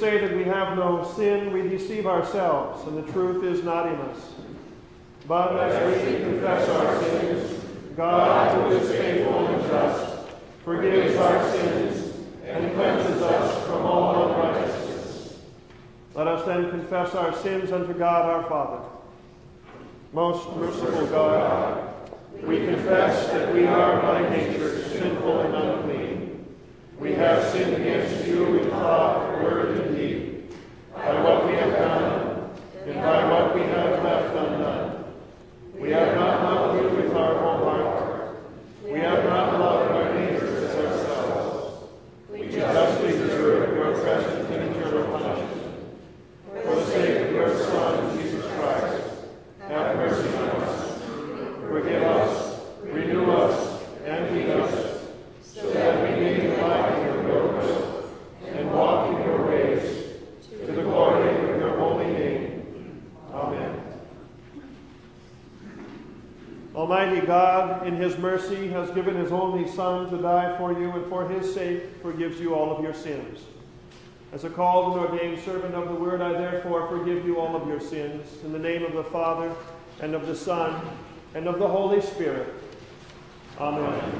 say that we have no sin, we deceive ourselves, and the truth is not in us. But as we confess our sins, God, who is faithful and just, forgives our sins and cleanses us from all unrighteousness. Let us then confess our sins unto God our Father. Most merciful God, we confess that we are by nature sinful and unclean. We have sinned against you in thought, word, and deed, by what we have done, and by what we have left undone. We have not loved you with our whole heart. We have not loved our neighbors as ourselves. We justly deserve your present and eternal punishment. For the sake of your Son, Jesus Christ, have mercy on us. Forgive us, renew us, and lead us, so that we may delight in your will and walk in your ways, to the glory of your holy name. Amen. Almighty God, in his mercy, has given his only Son to die for you, and for his sake forgives you all of your sins. As a called and ordained servant of the Word, I therefore forgive you all of your sins, in the name of the Father, and of the Son, and of the Holy Spirit. Amen. Exalt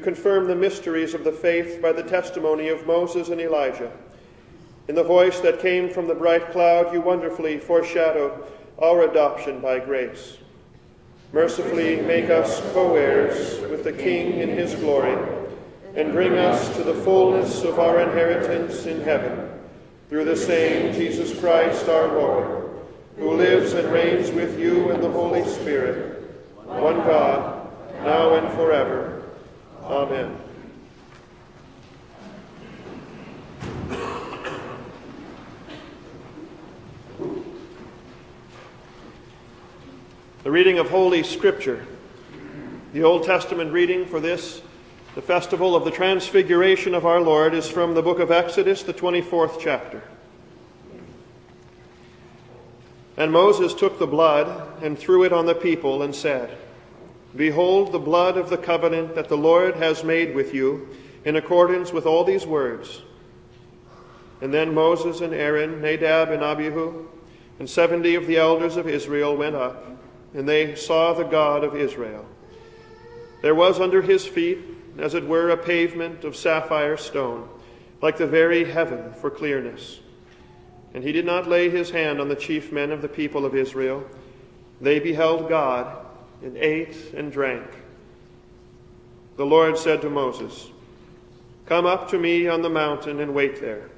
Confirm the mysteries of the faith by the testimony of Moses and Elijah. In the voice that came from the bright cloud, you wonderfully foreshadowed our adoption by grace. Mercifully make us co heirs with the King in his glory, and bring us to the fullness of our inheritance in heaven, through the same Jesus Christ our Lord, who lives and reigns with you in the Holy Spirit, one God, now and forever. Amen. The reading of Holy Scripture. The Old Testament reading for this, the festival of the Transfiguration of our Lord, is from the book of Exodus, the 24th chapter. And Moses took the blood and threw it on the people and said, Behold the blood of the covenant that the Lord has made with you in accordance with all these words. And then Moses and Aaron, Nadab and Abihu, and seventy of the elders of Israel went up, and they saw the God of Israel. There was under his feet, as it were, a pavement of sapphire stone, like the very heaven for clearness. And he did not lay his hand on the chief men of the people of Israel. They beheld God and ate and drank. The Lord said to Moses, Come up to me on the mountain and wait there,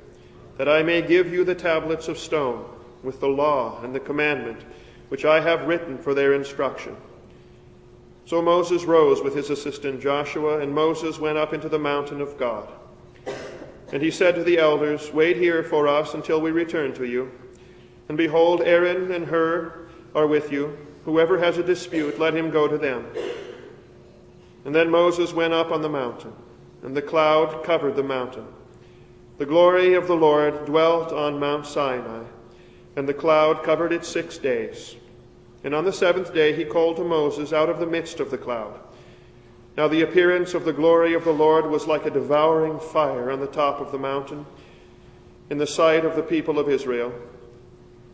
that I may give you the tablets of stone with the law and the commandment which I have written for their instruction. So Moses rose with his assistant Joshua, and Moses went up into the mountain of God. And he said to the elders, Wait here for us until we return to you. And behold, Aaron and Hur are with you. Whoever has a dispute, let him go to them. And then Moses went up on the mountain, and the cloud covered the mountain. The glory of the Lord dwelt on Mount Sinai, and the cloud covered it six days. And on the seventh day he called to Moses out of the midst of the cloud. Now the appearance of the glory of the Lord was like a devouring fire on the top of the mountain in the sight of the people of Israel.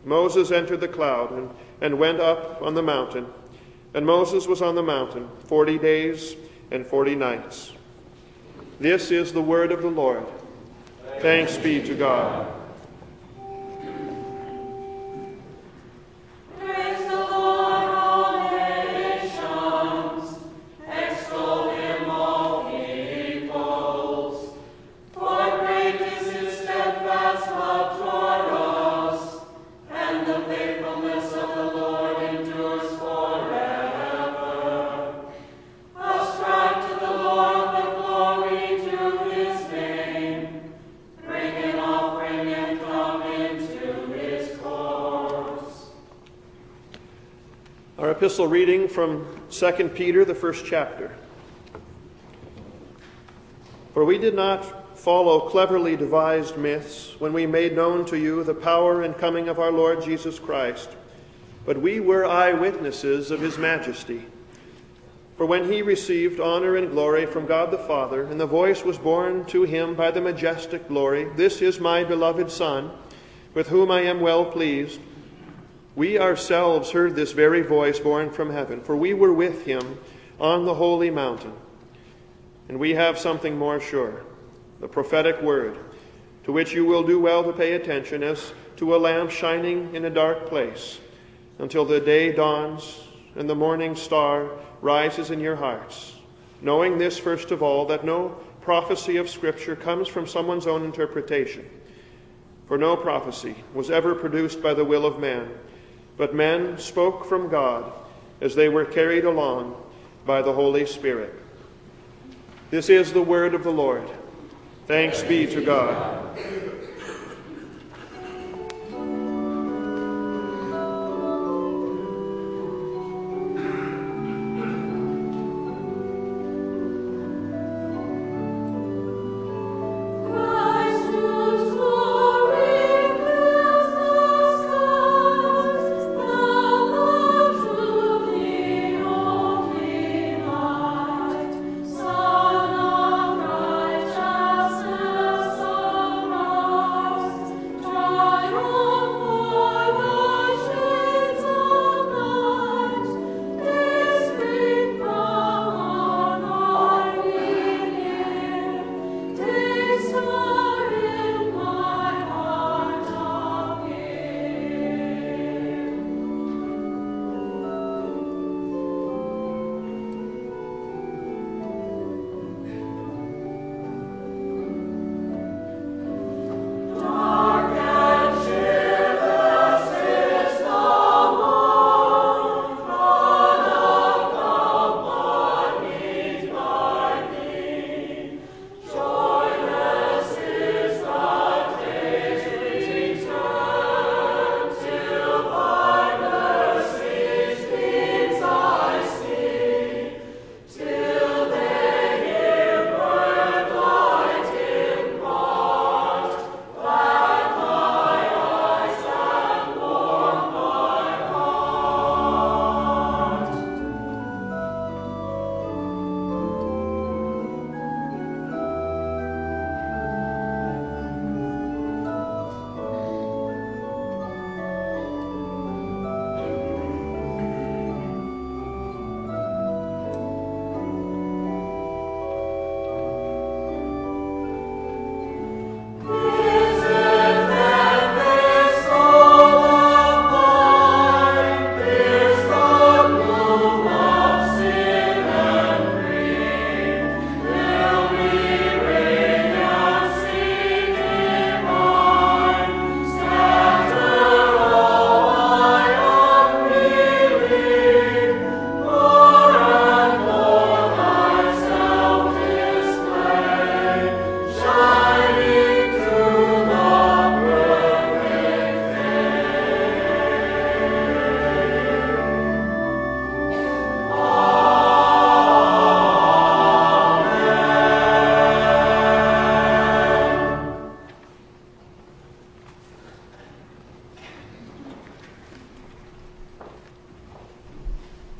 Moses entered the cloud and, and went up on the mountain, and Moses was on the mountain forty days and forty nights. This is the word of the Lord. Thanks be to God. Epistle reading from 2 Peter, the first chapter. For we did not follow cleverly devised myths when we made known to you the power and coming of our Lord Jesus Christ, but we were eyewitnesses of his majesty. For when he received honor and glory from God the Father, and the voice was borne to him by the majestic glory, This is my beloved Son, with whom I am well pleased. We ourselves heard this very voice borne from heaven, for we were with him on the holy mountain. And we have something more sure the prophetic word, to which you will do well to pay attention as to a lamp shining in a dark place until the day dawns and the morning star rises in your hearts. Knowing this, first of all, that no prophecy of Scripture comes from someone's own interpretation. For no prophecy was ever produced by the will of man but men spoke from God as they were carried along by the Holy Spirit. This is the word of the Lord. Thanks be to God.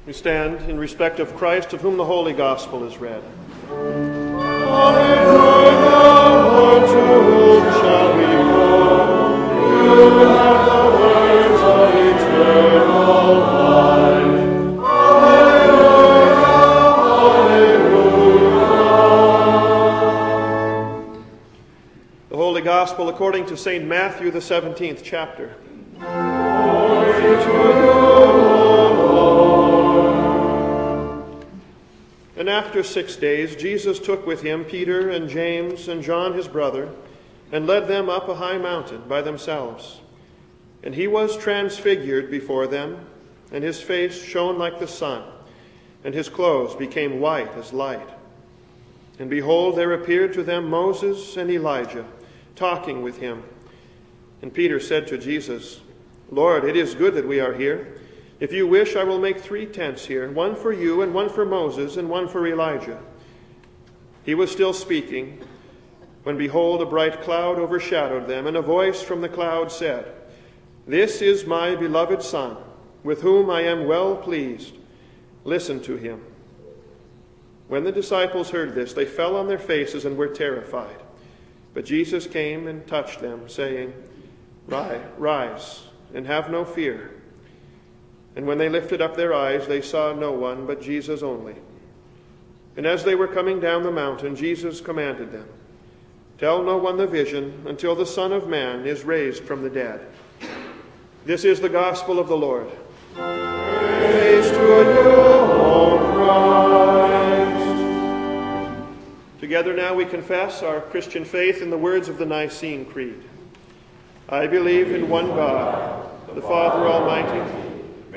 We stand in respect of Christ, of whom the Holy Gospel is read. The Holy Gospel according to St. Matthew, the 17th chapter. After six days, Jesus took with him Peter and James and John his brother, and led them up a high mountain by themselves. And he was transfigured before them, and his face shone like the sun, and his clothes became white as light. And behold, there appeared to them Moses and Elijah, talking with him. And Peter said to Jesus, Lord, it is good that we are here. If you wish, I will make three tents here one for you, and one for Moses, and one for Elijah. He was still speaking when, behold, a bright cloud overshadowed them, and a voice from the cloud said, This is my beloved Son, with whom I am well pleased. Listen to him. When the disciples heard this, they fell on their faces and were terrified. But Jesus came and touched them, saying, Rise rise, and have no fear. And when they lifted up their eyes, they saw no one but Jesus only. And as they were coming down the mountain, Jesus commanded them, Tell no one the vision until the Son of Man is raised from the dead. This is the gospel of the Lord. Praise to you, Christ. Together now we confess our Christian faith in the words of the Nicene Creed. I believe in one God, the Father Almighty,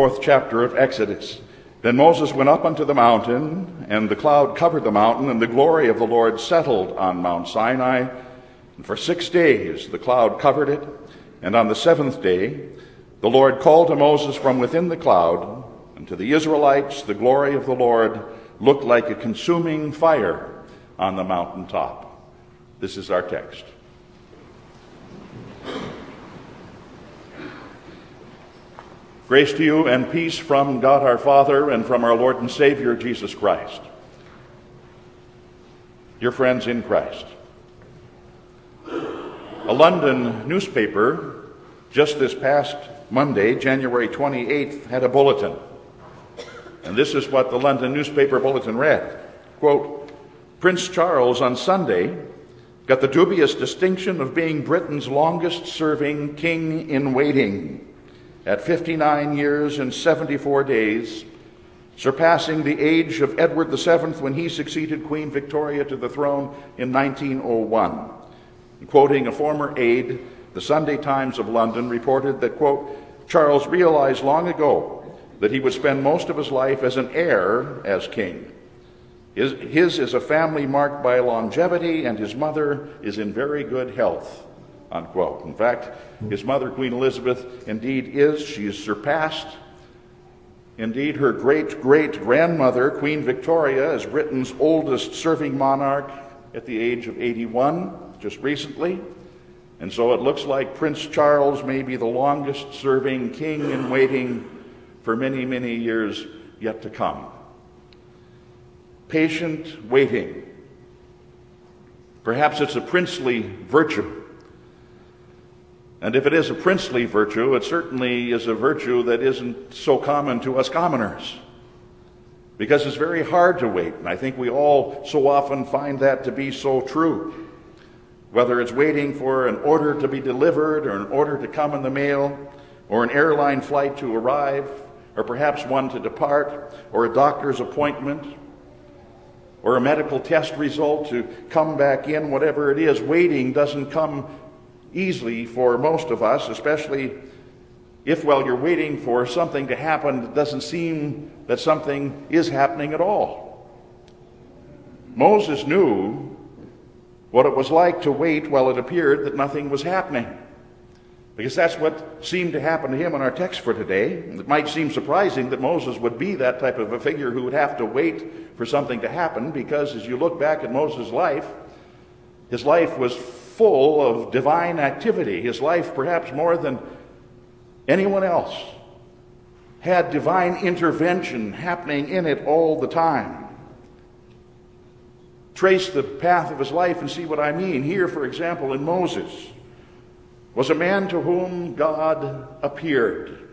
24th chapter of Exodus. Then Moses went up unto the mountain, and the cloud covered the mountain, and the glory of the Lord settled on Mount Sinai. And for six days the cloud covered it, and on the seventh day the Lord called to Moses from within the cloud, and to the Israelites the glory of the Lord looked like a consuming fire on the mountain top. This is our text. Grace to you and peace from God our Father and from our Lord and Savior Jesus Christ. Dear friends in Christ, a London newspaper just this past Monday, January 28th, had a bulletin. And this is what the London newspaper bulletin read Quote, Prince Charles on Sunday got the dubious distinction of being Britain's longest serving king in waiting at 59 years and 74 days, surpassing the age of Edward VII when he succeeded Queen Victoria to the throne in 1901. quoting a former aide, the Sunday Times of London reported that, quote, Charles realized long ago that he would spend most of his life as an heir as king. His, his is a family marked by longevity, and his mother is in very good health unquote. In fact, his mother, Queen Elizabeth, indeed is. She is surpassed. Indeed, her great great grandmother, Queen Victoria, is Britain's oldest serving monarch at the age of 81, just recently. And so it looks like Prince Charles may be the longest serving king in waiting for many, many years yet to come. Patient waiting. Perhaps it's a princely virtue. And if it is a princely virtue, it certainly is a virtue that isn't so common to us commoners. Because it's very hard to wait. And I think we all so often find that to be so true. Whether it's waiting for an order to be delivered, or an order to come in the mail, or an airline flight to arrive, or perhaps one to depart, or a doctor's appointment, or a medical test result to come back in, whatever it is, waiting doesn't come easily for most of us, especially if while you're waiting for something to happen, it doesn't seem that something is happening at all. Moses knew what it was like to wait while it appeared that nothing was happening. Because that's what seemed to happen to him in our text for today. It might seem surprising that Moses would be that type of a figure who would have to wait for something to happen, because as you look back at Moses' life, his life was full of divine activity. His life, perhaps more than anyone else, had divine intervention happening in it all the time. Trace the path of his life and see what I mean. Here, for example, in Moses, was a man to whom God appeared.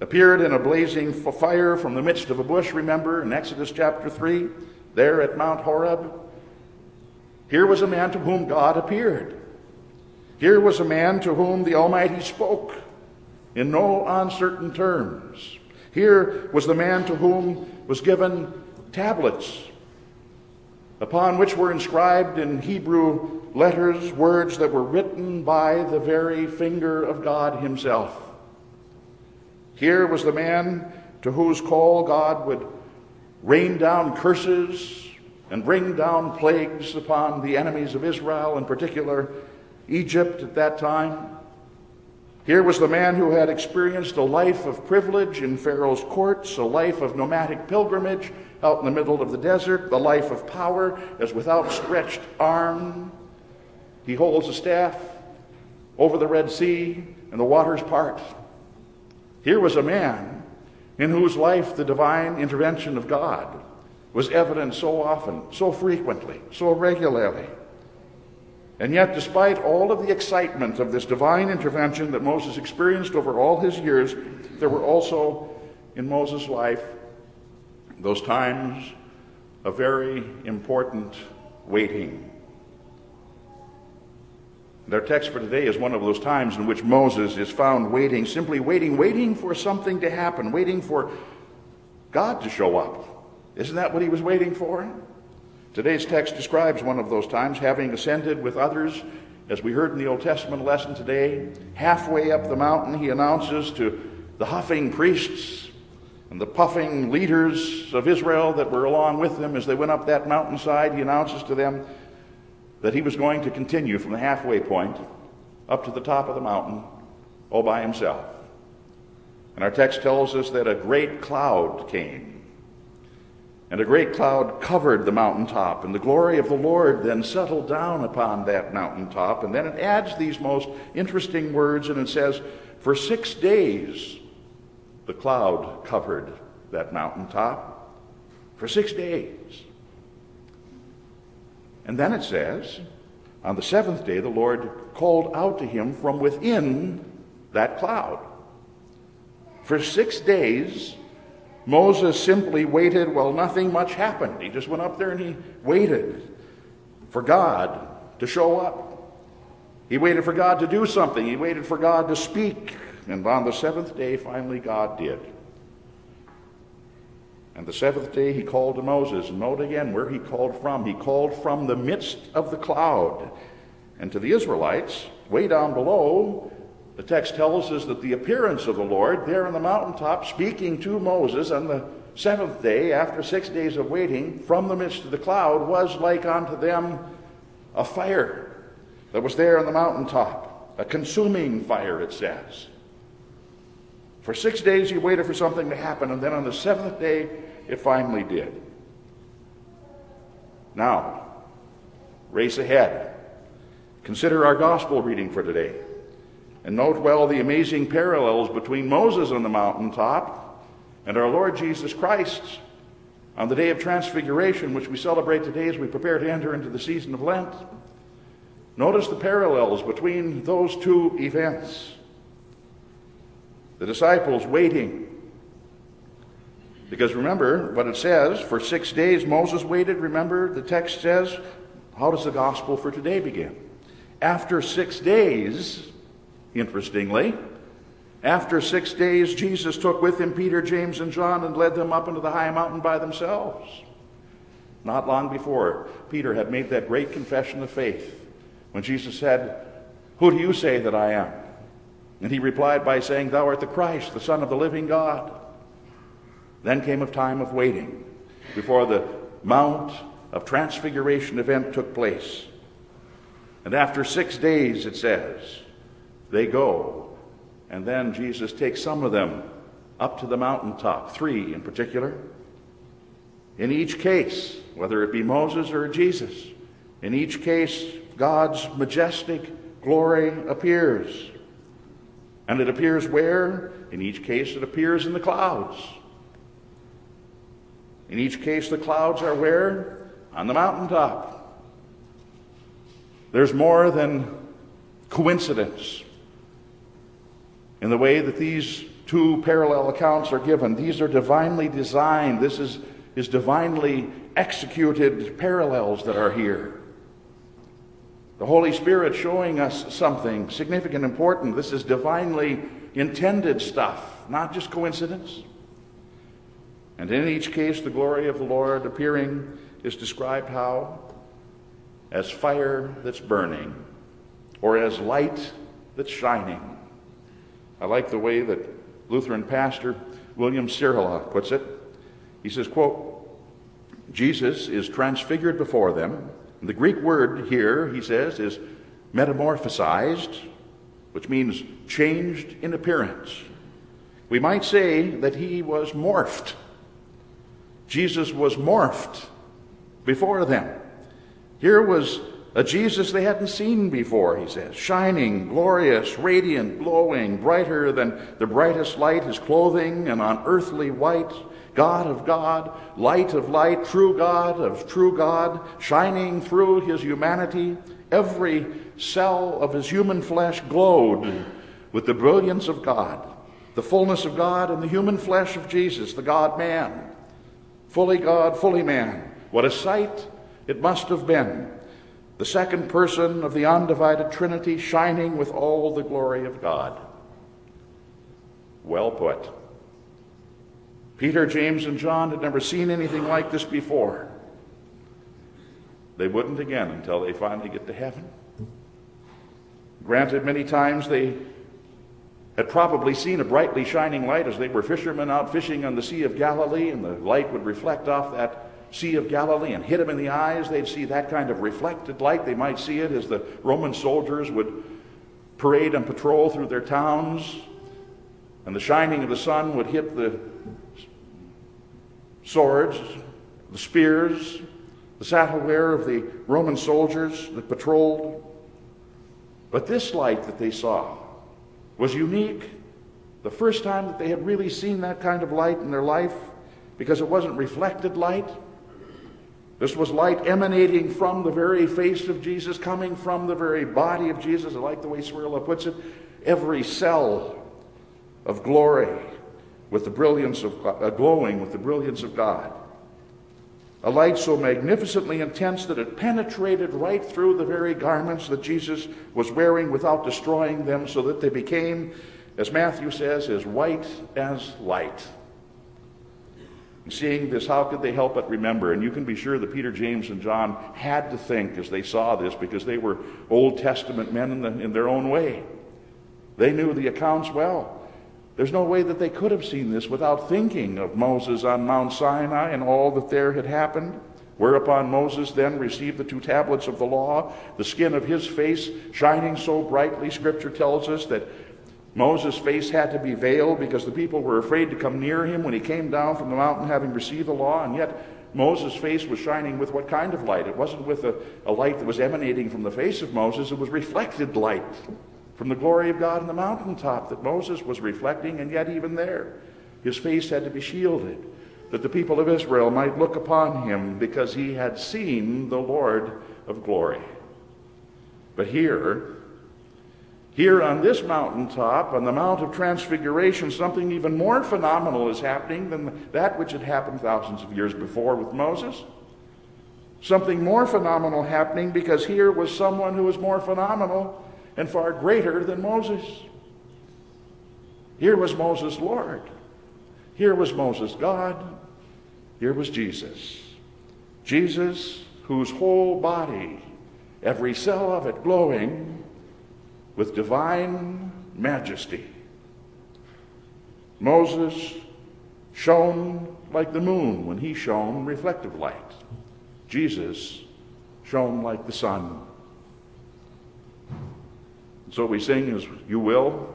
Appeared in a blazing fire from the midst of a bush, remember, in Exodus chapter 3, there at Mount Horeb. Here was a man to whom God appeared. Here was a man to whom the Almighty spoke in no uncertain terms. Here was the man to whom was given tablets upon which were inscribed in Hebrew letters words that were written by the very finger of God Himself. Here was the man to whose call God would rain down curses and bring down plagues upon the enemies of Israel, in particular Egypt at that time. Here was the man who had experienced a life of privilege in Pharaoh's courts, a life of nomadic pilgrimage out in the middle of the desert, the life of power as with outstretched arm. He holds a staff over the Red Sea and the waters part. Here was a man in whose life the divine intervention of God was evident so often, so frequently, so regularly. And yet, despite all of the excitement of this divine intervention that Moses experienced over all his years, there were also in Moses' life those times of very important waiting. Their text for today is one of those times in which Moses is found waiting, simply waiting, waiting for something to happen, waiting for God to show up. Isn't that what he was waiting for? Today's text describes one of those times, having ascended with others, as we heard in the Old Testament lesson today. Halfway up the mountain, he announces to the huffing priests and the puffing leaders of Israel that were along with them as they went up that mountainside, he announces to them that he was going to continue from the halfway point up to the top of the mountain all by himself. And our text tells us that a great cloud came. And a great cloud covered the mountaintop, and the glory of the Lord then settled down upon that mountaintop. And then it adds these most interesting words, and it says, For six days the cloud covered that mountaintop. For six days. And then it says, On the seventh day, the Lord called out to him from within that cloud. For six days, Moses simply waited while nothing much happened. He just went up there and he waited for God to show up. He waited for God to do something. He waited for God to speak. And on the seventh day, finally, God did. And the seventh day he called to Moses. Note again where he called from. He called from the midst of the cloud. And to the Israelites, way down below, the text tells us that the appearance of the Lord there on the mountaintop, speaking to Moses on the seventh day, after six days of waiting, from the midst of the cloud, was like unto them a fire that was there on the mountaintop, a consuming fire, it says. For six days he waited for something to happen, and then on the seventh day it finally did. Now, race ahead. Consider our gospel reading for today. And note well the amazing parallels between Moses on the mountaintop and our Lord Jesus Christ on the day of Transfiguration, which we celebrate today as we prepare to enter into the season of Lent. Notice the parallels between those two events the disciples waiting. Because remember what it says for six days Moses waited. Remember, the text says, how does the gospel for today begin? After six days, interestingly, after six days, Jesus took with him Peter, James, and John and led them up into the high mountain by themselves. Not long before, Peter had made that great confession of faith when Jesus said, Who do you say that I am? And he replied by saying, Thou art the Christ, the Son of the living God. Then came a time of waiting before the Mount of Transfiguration event took place. And after six days, it says, they go. And then Jesus takes some of them up to the mountaintop, three in particular. In each case, whether it be Moses or Jesus, in each case, God's majestic glory appears. And it appears where? In each case, it appears in the clouds. In each case, the clouds are where? On the mountaintop. There's more than coincidence in the way that these two parallel accounts are given. These are divinely designed. This is, is divinely executed parallels that are here. The Holy Spirit showing us something significant, important. This is divinely intended stuff, not just coincidence. And in each case, the glory of the Lord appearing is described how? As fire that's burning, or as light that's shining. I like the way that Lutheran pastor William Cwirla puts it. He says, quote, Jesus is transfigured before them the Greek word here, he says, is metamorphosized, which means changed in appearance. We might say that he was morphed. Jesus was morphed before them. Here was a Jesus they hadn't seen before, he says, shining, glorious, radiant, glowing, brighter than the brightest light, his clothing, and unearthly white God of God, light of light, true God of true God, shining through his humanity. Every cell of his human flesh glowed with the brilliance of God, the fullness of God in the human flesh of Jesus, the God man. Fully God, fully man. What a sight it must have been. The second person of the undivided Trinity shining with all the glory of God. Well put. Peter, James, and John had never seen anything like this before. They wouldn't again until they finally get to heaven. Granted, many times they had probably seen a brightly shining light as they were fishermen out fishing on the Sea of Galilee, and the light would reflect off that Sea of Galilee and hit them in the eyes. They'd see that kind of reflected light. They might see it as the Roman soldiers would parade and patrol through their towns, and the shining of the sun would hit the swords, the spears, the saddle wear of the Roman soldiers that patrolled. But this light that they saw was unique. The first time that they had really seen that kind of light in their life, because it wasn't reflected light. This was light emanating from the very face of Jesus, coming from the very body of Jesus. I like the way Cwirla puts it. Every cell of glory with the brilliance of uh, glowing with the brilliance of God. A light so magnificently intense that it penetrated right through the very garments that Jesus was wearing without destroying them, so that they became, as Matthew says, as white as light. Seeing this, how could they help but remember? And you can be sure that Peter, James, and John had to think as they saw this because they were Old Testament men in, the, in their own way. They knew the accounts well. There's no way that they could have seen this without thinking of Moses on Mount Sinai and all that there had happened. Whereupon Moses then received the two tablets of the law, the skin of his face shining so brightly. Scripture tells us that Moses' face had to be veiled because the people were afraid to come near him when he came down from the mountain having received the law, and yet Moses' face was shining with what kind of light? It wasn't with a, a light that was emanating from the face of Moses, it was reflected light from the glory of God in the mountaintop that Moses was reflecting, and yet even there, his face had to be shielded, that the people of Israel might look upon him because he had seen the Lord of glory. But here, here on this mountaintop, on the Mount of Transfiguration, something even more phenomenal is happening than that which had happened thousands of years before with Moses. Something more phenomenal happening because here was someone who was more phenomenal and far greater than Moses. Here was Moses Lord. Here was Moses God. Here was Jesus. Jesus, whose whole body, every cell of it glowing with divine majesty. Moses shone like the moon when he shone reflective light. Jesus shone like the sun so we sing as you will.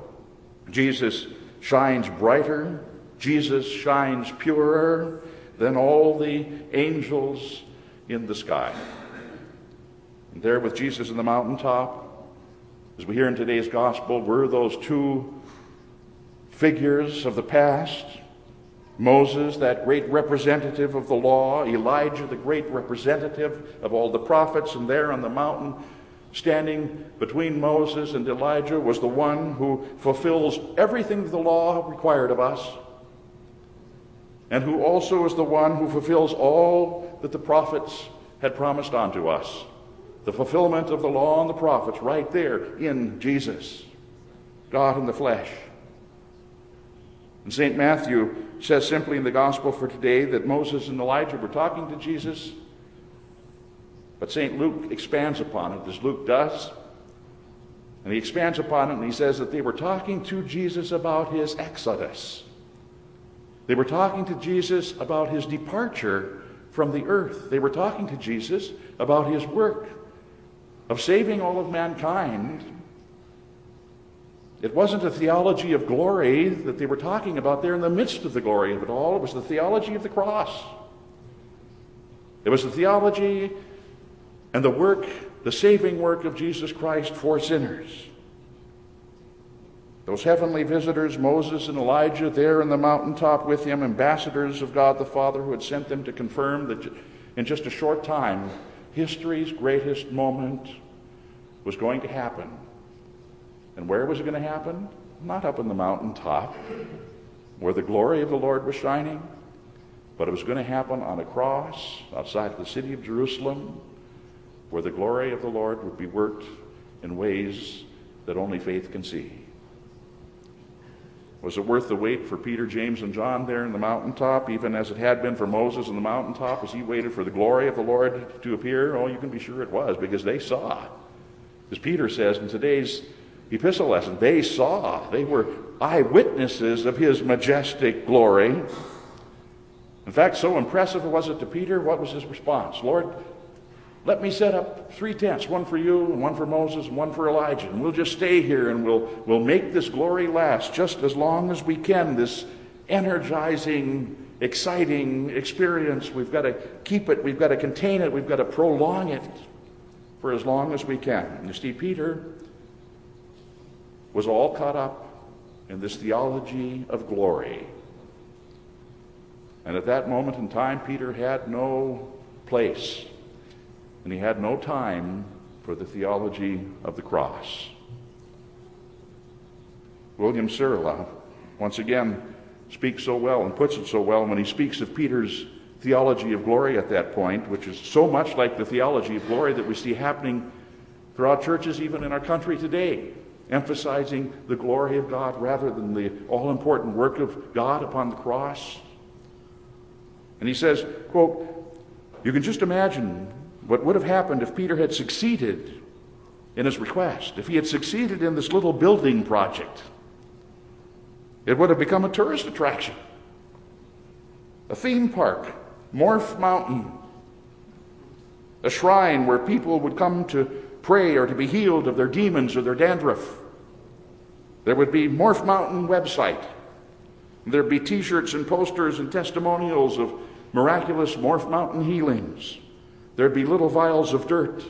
Jesus shines brighter. Jesus shines purer than all the angels in the sky. And there with Jesus in the mountaintop, as we hear in today's gospel, were those two figures of the past Moses, that great representative of the law, Elijah, the great representative of all the prophets, and there on the mountain, standing between Moses and Elijah was the one who fulfills everything the law required of us, and who also is the one who fulfills all that the prophets had promised unto us. The fulfillment of the law and the prophets right there in Jesus, God in the flesh. And St. Matthew says simply in the gospel for today that Moses and Elijah were talking to Jesus but St. Luke expands upon it, as Luke does. And he expands upon it and he says that they were talking to Jesus about his exodus. They were talking to Jesus about his departure from the earth. They were talking to Jesus about his work of saving all of mankind. It wasn't a theology of glory that they were talking about there in the midst of the glory of it all. It was the theology of the cross. It was the theology and the work, the saving work of Jesus Christ for sinners. Those heavenly visitors, Moses and Elijah, there in the mountaintop with him, ambassadors of God the Father who had sent them to confirm that in just a short time, history's greatest moment was going to happen. And where was it going to happen? Not up in the mountaintop where the glory of the Lord was shining, but it was going to happen on a cross outside of the city of Jerusalem where the glory of the Lord would be worked in ways that only faith can see. Was it worth the wait for Peter, James, and John there in the mountaintop, even as it had been for Moses in the mountaintop as he waited for the glory of the Lord to appear? Oh, you can be sure it was, because they saw. As Peter says in today's epistle lesson, they saw. They were eyewitnesses of his majestic glory. In fact, so impressive was it to Peter, what was his response? Lord, let me set up three tents, one for you, and one for Moses, and one for Elijah. And we'll just stay here and we'll, we'll make this glory last just as long as we can, this energizing, exciting experience. We've got to keep it, we've got to contain it, we've got to prolong it for as long as we can. And you see, Peter was all caught up in this theology of glory. And at that moment in time, Peter had no place and he had no time for the theology of the cross. William Cwirla, once again, speaks so well and puts it so well when he speaks of Peter's theology of glory at that point, which is so much like the theology of glory that we see happening throughout churches, even in our country today, emphasizing the glory of God rather than the all important work of God upon the cross. And he says, quote, you can just imagine what would have happened if Peter had succeeded in his request, if he had succeeded in this little building project. It would have become a tourist attraction, a theme park, Morph Mountain, a shrine where people would come to pray or to be healed of their demons or their dandruff. There would be Morph Mountain website. There'd be t-shirts and posters and testimonials of miraculous Morph Mountain healings. There'd be little vials of dirt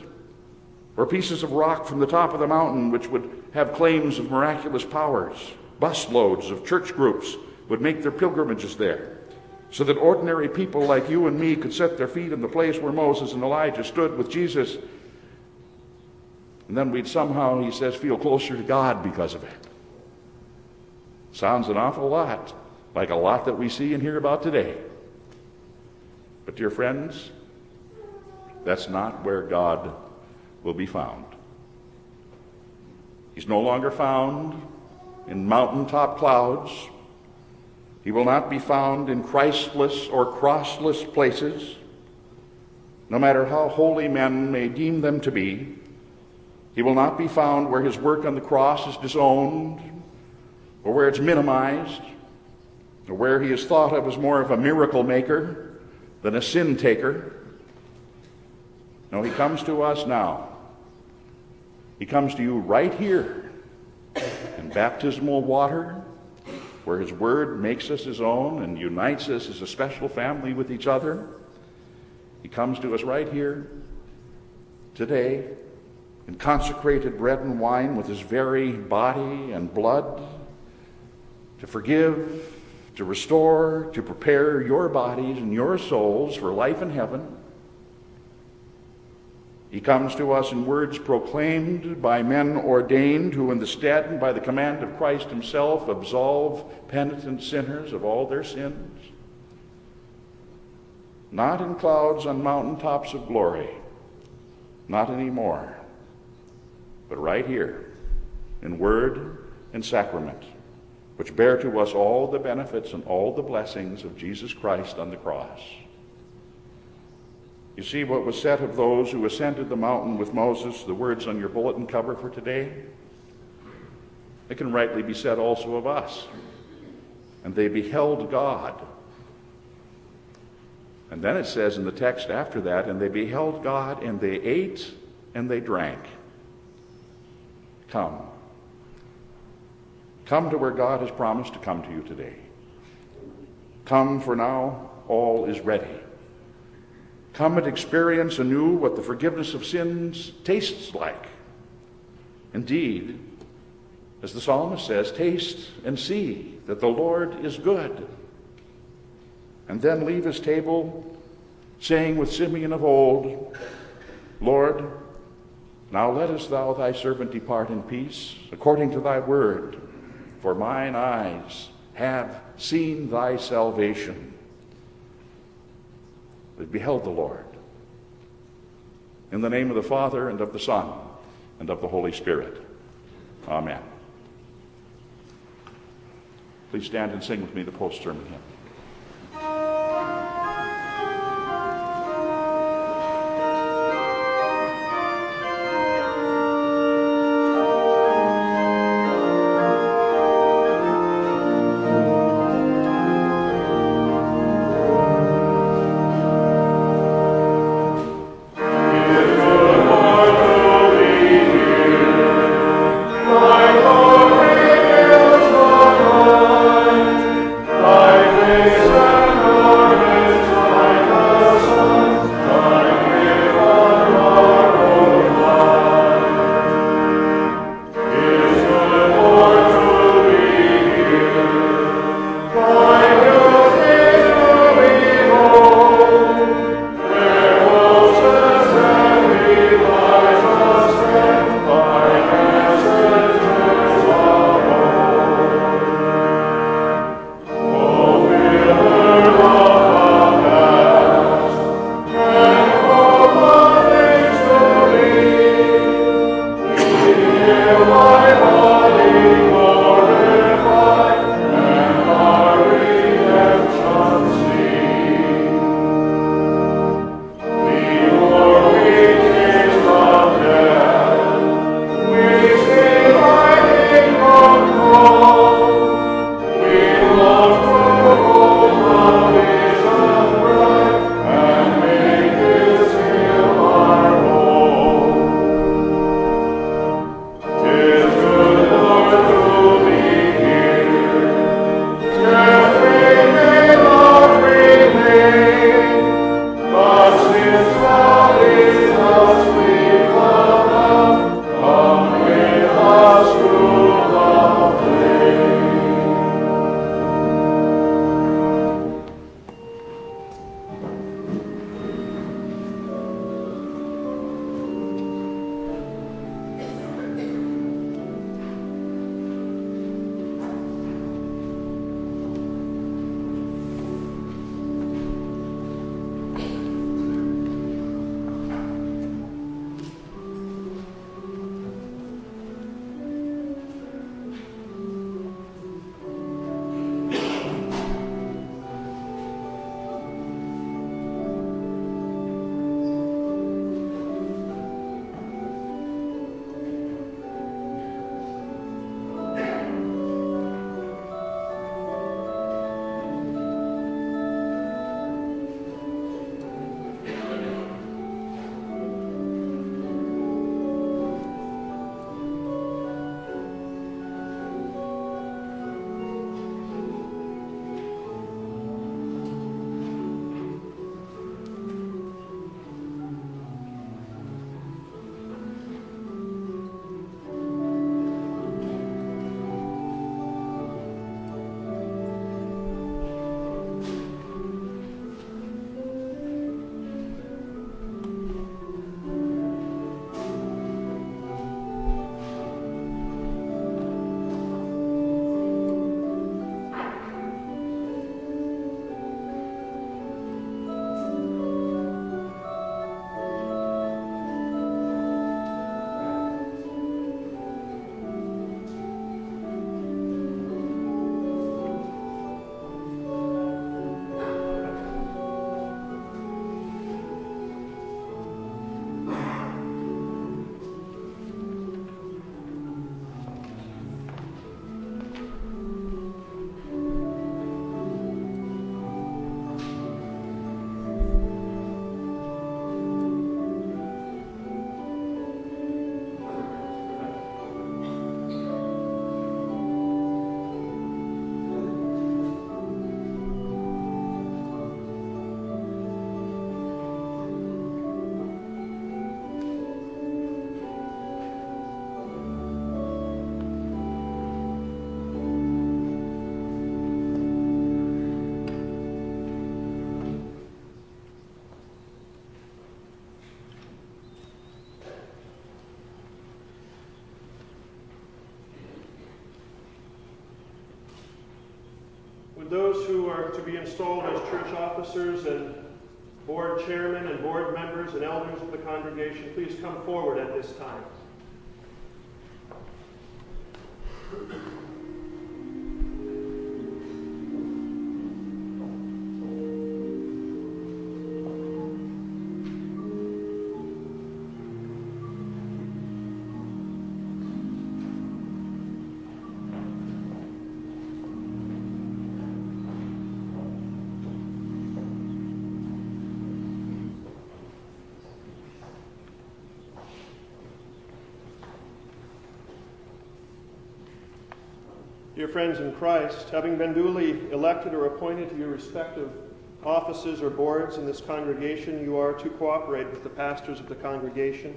or pieces of rock from the top of the mountain which would have claims of miraculous powers. Busloads of church groups would make their pilgrimages there so that ordinary people like you and me could set their feet in the place where Moses and Elijah stood with Jesus. And then we'd somehow, he says, feel closer to God because of it. Sounds an awful lot like a lot that we see and hear about today. But, dear friends, that's not where God will be found. He's no longer found in mountaintop clouds. He will not be found in Christless or crossless places, no matter how holy men may deem them to be. He will not be found where his work on the cross is disowned, or where it's minimized, or where he is thought of as more of a miracle maker than a sin taker. No, he comes to us now. He comes to you right here in baptismal water, where his word makes us his own and unites us as a special family with each other. He comes to us right here today in consecrated bread and wine with his very body and blood to forgive, to restore, to prepare your bodies and your souls for life in heaven. He comes to us in words proclaimed by men ordained who, in the stead and by the command of Christ Himself, absolve penitent sinners of all their sins. Not in clouds on mountaintops of glory, not anymore, but right here in word and sacrament, which bear to us all the benefits and all the blessings of Jesus Christ on the cross. You see what was said of those who ascended the mountain with Moses, the words on your bulletin cover for today? It can rightly be said also of us. And they beheld God. And then it says in the text after that, and they beheld God, and they ate and they drank. Come. Come to where God has promised to come to you today. Come, for now all is ready. Come and experience anew what the forgiveness of sins tastes like. Indeed, as the psalmist says, taste and see that the Lord is good. And then leave his table saying with Simeon of old, Lord, now lettest thou thy servant depart in peace, according to thy word, for mine eyes have seen thy salvation that beheld the Lord. In the name of the Father, and of the Son, and of the Holy Spirit. Amen. Please stand and sing with me the post sermon hymn. Those who are to be installed as church officers and board chairmen and board members and elders of the congregation, please come forward at this time. Friends in Christ, having been duly elected or appointed to your respective offices or boards in this congregation, you are to cooperate with the pastors of the congregation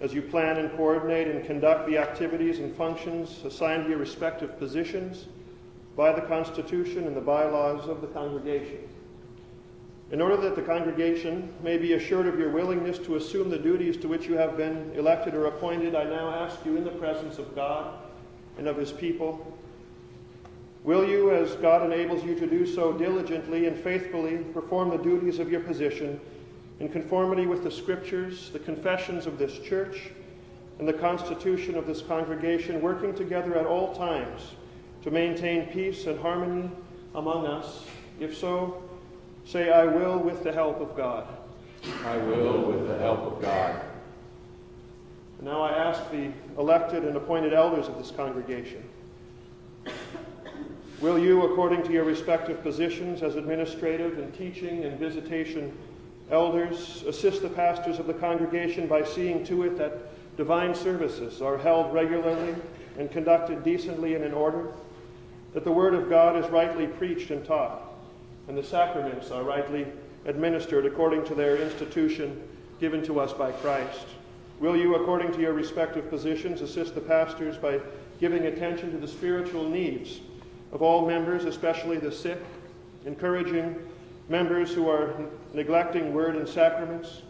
as you plan and coordinate and conduct the activities and functions assigned to your respective positions by the Constitution and the bylaws of the congregation. In order that the congregation may be assured of your willingness to assume the duties to which you have been elected or appointed, I now ask you in the presence of God and of his people. Will you, as God enables you to do so diligently and faithfully, perform the duties of your position in conformity with the Scriptures, the confessions of this church, and the constitution of this congregation, working together at all times to maintain peace and harmony among us? If so, say, I will with the help of God. I will with the help of God. Now I ask the elected and appointed elders of this congregation Will you, according to your respective positions as administrative and teaching and visitation elders, assist the pastors of the congregation by seeing to it that divine services are held regularly and conducted decently and in order, that the Word of God is rightly preached and taught, and the sacraments are rightly administered according to their institution given to us by Christ? Will you, according to your respective positions, assist the pastors by giving attention to the spiritual needs of all members, especially the sick, encouraging members who are neglecting word and sacraments,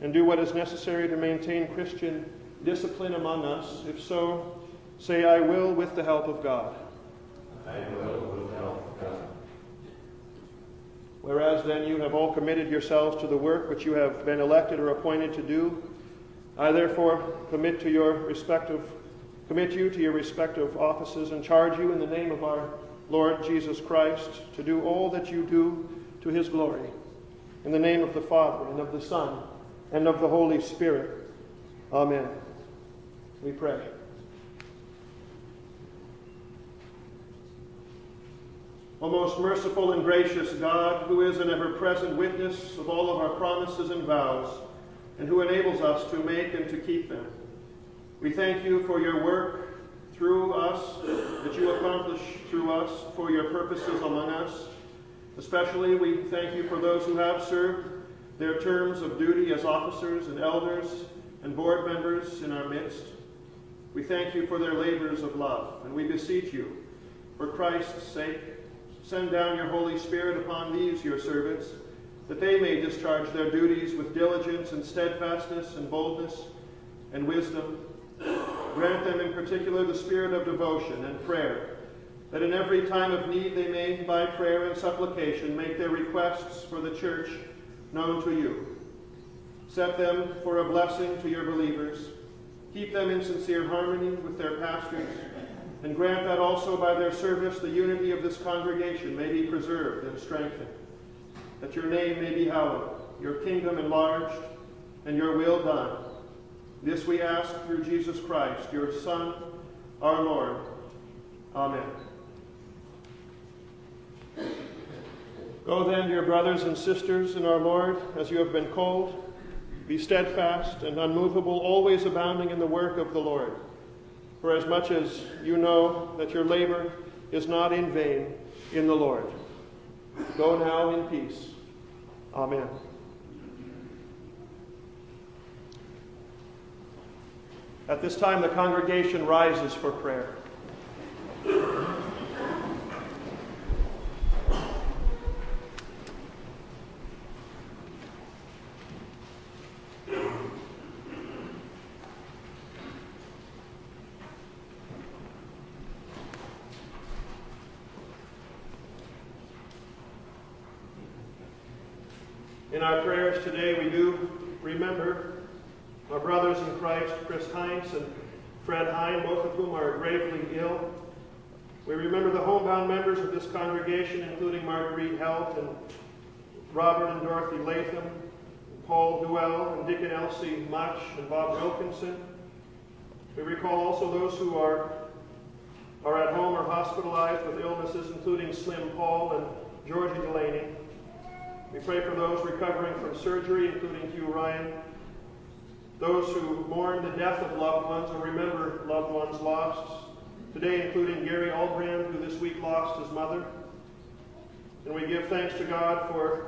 and do what is necessary to maintain Christian discipline among us? If so, say, I will with the help of God. I will with the help of God. Whereas then you have all committed yourselves to the work which you have been elected or appointed to do, I therefore commit to your respective commit you to your respective offices and charge you in the name of our Lord Jesus Christ to do all that you do to his glory. In the name of the Father and of the Son and of the Holy Spirit. Amen. We pray. O most merciful and gracious God, who is an ever present witness of all of our promises and vows, and who enables us to make and to keep them. We thank you for your work through us, that you accomplish through us for your purposes among us. Especially, we thank you for those who have served their terms of duty as officers and elders and board members in our midst. We thank you for their labors of love, and we beseech you, for Christ's sake, send down your Holy Spirit upon these your servants that they may discharge their duties with diligence and steadfastness and boldness and wisdom. Grant them in particular the spirit of devotion and prayer, that in every time of need they may, by prayer and supplication, make their requests for the church known to you. Set them for a blessing to your believers. Keep them in sincere harmony with their pastors, and grant that also by their service the unity of this congregation may be preserved and strengthened that your name may be hallowed, your kingdom enlarged, and your will done. This we ask through Jesus Christ, your Son, our Lord. Amen. Go then, dear brothers and sisters in our Lord, as you have been called. Be steadfast and unmovable, always abounding in the work of the Lord. For as much as you know that your labor is not in vain in the Lord. Go now in peace. Amen. At this time, the congregation rises for prayer. In our prayers today, we do remember our brothers in Christ, Chris Heinz and Fred Hine, both of whom are gravely ill. We remember the homebound members of this congregation, including Marguerite Helt and Robert and Dorothy Latham, Paul Duell and Dick and Elsie Much and Bob Wilkinson. We recall also those who are, are at home or hospitalized with illnesses, including Slim Paul and Georgie Delaney. We pray for those recovering from surgery, including Hugh Ryan. Those who mourn the death of loved ones or remember loved ones lost. Today, including Gary Albrand, who this week lost his mother. And we give thanks to God for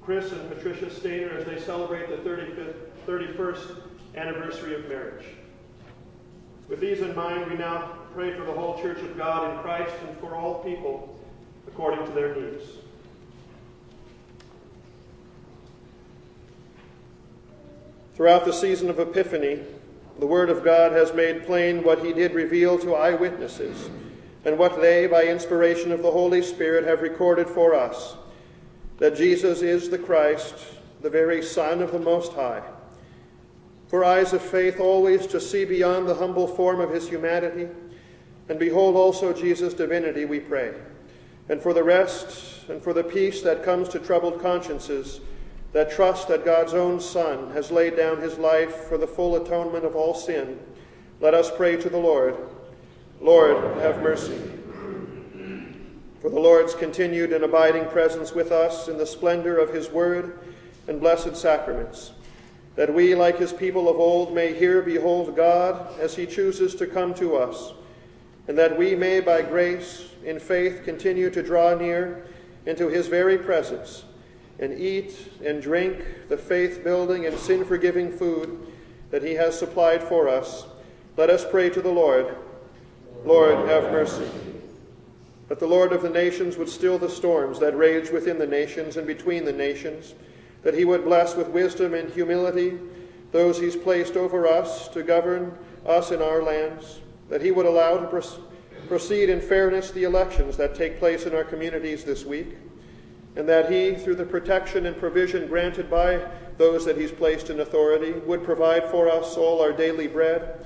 Chris and Patricia Stainer as they celebrate the 35th, 31st anniversary of marriage. With these in mind, we now pray for the whole Church of God in Christ and for all people according to their needs. Throughout the season of Epiphany, the Word of God has made plain what He did reveal to eyewitnesses and what they, by inspiration of the Holy Spirit, have recorded for us that Jesus is the Christ, the very Son of the Most High. For eyes of faith always to see beyond the humble form of His humanity and behold also Jesus' divinity, we pray. And for the rest and for the peace that comes to troubled consciences, that trust that God's own Son has laid down his life for the full atonement of all sin, let us pray to the Lord. Lord, have mercy. For the Lord's continued and abiding presence with us in the splendor of his word and blessed sacraments, that we, like his people of old, may here behold God as he chooses to come to us, and that we may, by grace, in faith, continue to draw near into his very presence and eat and drink the faith building and sin forgiving food that He has supplied for us, let us pray to the Lord. Lord, have mercy. That the Lord of the nations would still the storms that rage within the nations and between the nations, that He would bless with wisdom and humility those He's placed over us to govern us in our lands, that He would allow to proceed in fairness the elections that take place in our communities this week and that he, through the protection and provision granted by those that he's placed in authority, would provide for us all our daily bread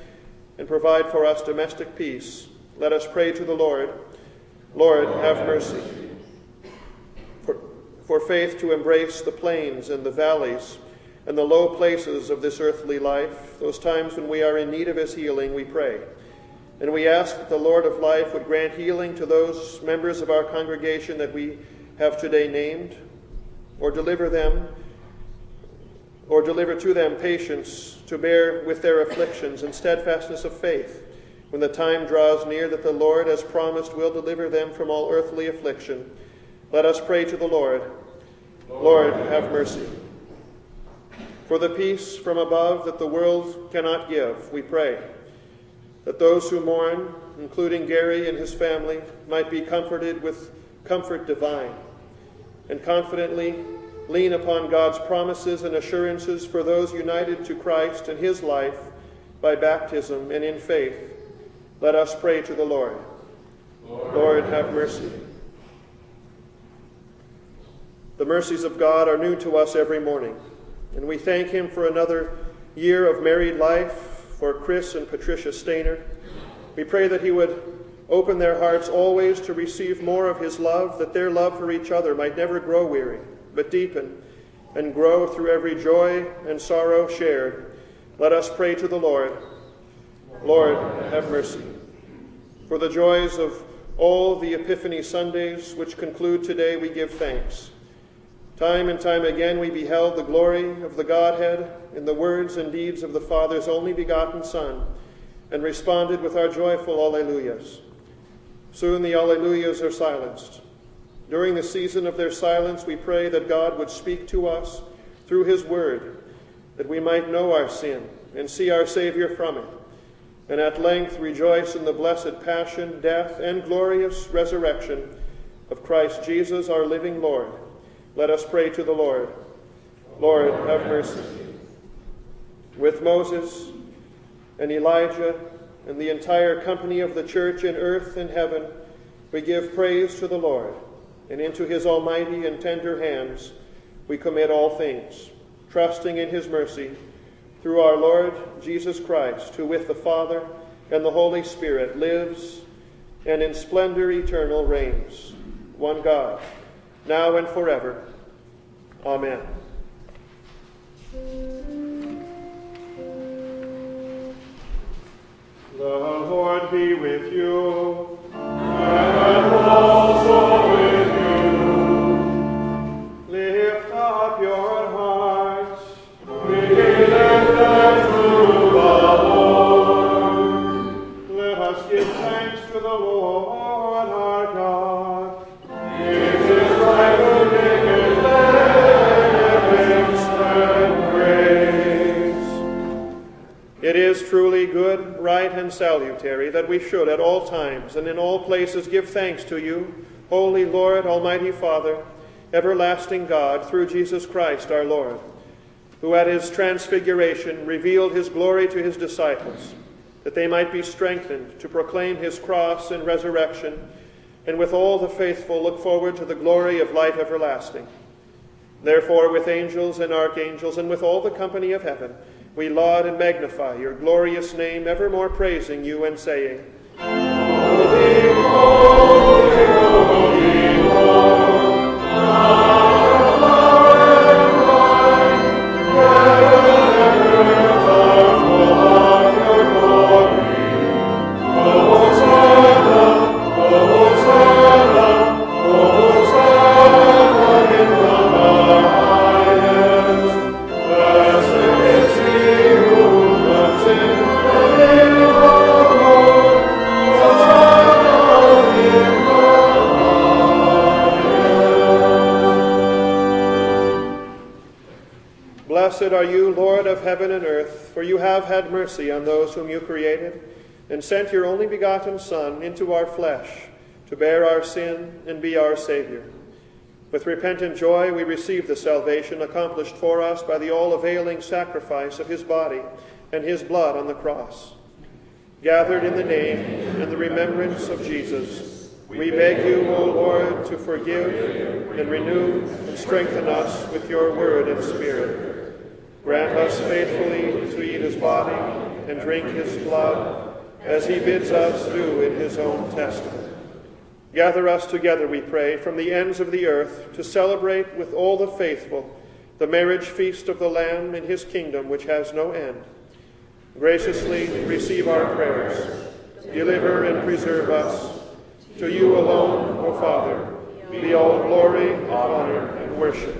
and provide for us domestic peace. Let us pray to the Lord. Lord, have mercy. For, for faith to embrace the plains and the valleys and the low places of this earthly life, those times when we are in need of his healing, we pray. And we ask that the Lord of life would grant healing to those members of our congregation that we have today named, or deliver them, or deliver to them patience to bear with their afflictions and steadfastness of faith, when the time draws near that the Lord, as promised, will deliver them from all earthly affliction. Let us pray to the Lord. Lord, have mercy. For the peace from above that the world cannot give, we pray that those who mourn, including Gary and his family, might be comforted with comfort divine and confidently lean upon God's promises and assurances for those united to Christ and his life by baptism and in faith. Let us pray to the Lord. Lord, Lord have mercy. The mercies of God are new to us every morning, and we thank him for another year of married life for Chris and Patricia Stainer. We pray that he would Open their hearts always to receive more of His love, that their love for each other might never grow weary, but deepen and grow through every joy and sorrow shared. Let us pray to the Lord. Lord, have mercy. For the joys of all the Epiphany Sundays which conclude today, we give thanks. Time and time again, we beheld the glory of the Godhead in the words and deeds of the Father's only begotten Son, and responded with our joyful Alleluias. Soon the Alleluias are silenced. During the season of their silence, we pray that God would speak to us through His Word, that we might know our sin and see our Savior from it, and at length rejoice in the blessed passion, death, and glorious resurrection of Christ Jesus, our living Lord. Let us pray to the Lord. Lord, have mercy. With Moses and Elijah and the entire company of the church in earth and heaven, we give praise to the Lord, and into his almighty and tender hands we commit all things, trusting in his mercy, through our Lord Jesus Christ, who with the Father and the Holy Spirit lives and in splendor eternal reigns, one God, now and forever. Amen. The Lord be with you. And also is truly good, right, and salutary that we should at all times and in all places give thanks to you, Holy Lord, Almighty Father, everlasting God, through Jesus Christ our Lord, who at his transfiguration revealed his glory to his disciples, that they might be strengthened to proclaim his cross and resurrection, and with all the faithful look forward to the glory of life everlasting. Therefore, with angels and archangels, and with all the company of heaven, we laud and magnify your glorious name, evermore praising you and saying, Holy, had mercy on those whom you created, and sent your only begotten Son into our flesh to bear our sin and be our Savior. With repentant joy, we receive the salvation accomplished for us by the all availing sacrifice of his body and his blood on the cross. Gathered in the name and the remembrance of Jesus, we beg you, O Lord, to forgive and renew and strengthen us with your word and spirit. Grant us faithfully to eat his body and drink his blood, as he bids us do in his own testament. Gather us together, we pray, from the ends of the earth to celebrate with all the faithful the marriage feast of the Lamb in his kingdom, which has no end. Graciously receive our prayers. Deliver and preserve us. To you alone, O Father, be all glory, honor, and worship,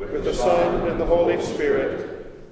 with the Son and the Holy Spirit,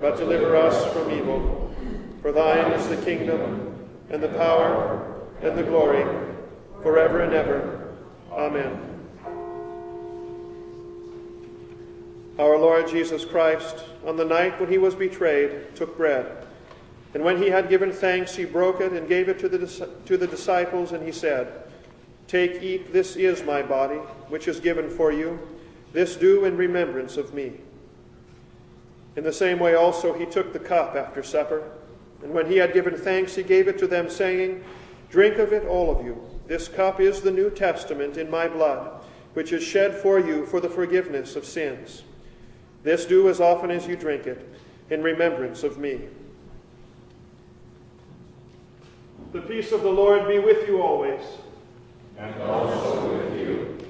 but deliver us from evil. For thine is the kingdom, and the power, and the glory, forever and ever. Amen. Our Lord Jesus Christ, on the night when he was betrayed, took bread. And when he had given thanks, he broke it and gave it to the, to the disciples, and he said, Take, eat, this is my body, which is given for you. This do in remembrance of me. In the same way also he took the cup after supper, and when he had given thanks, he gave it to them, saying, Drink of it, all of you. This cup is the New Testament in my blood, which is shed for you for the forgiveness of sins. This do as often as you drink it, in remembrance of me. The peace of the Lord be with you always. And also with you.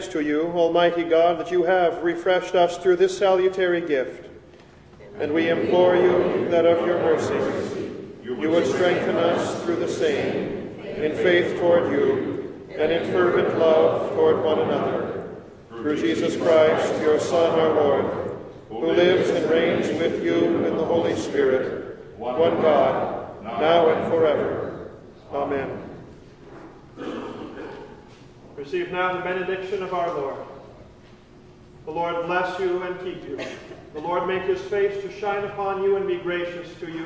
Thanks to you, Almighty God, that you have refreshed us through this salutary gift. And we implore you that of your mercy you would strengthen us through the same, in faith toward you, and in fervent love toward one another. Through Jesus Christ, your Son, our Lord, who lives and reigns with you in the Holy Spirit, one God, now and forever. Amen. Receive now the benediction of our Lord. The Lord bless you and keep you. The Lord make his face to shine upon you and be gracious to you.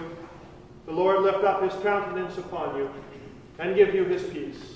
The Lord lift up his countenance upon you and give you his peace.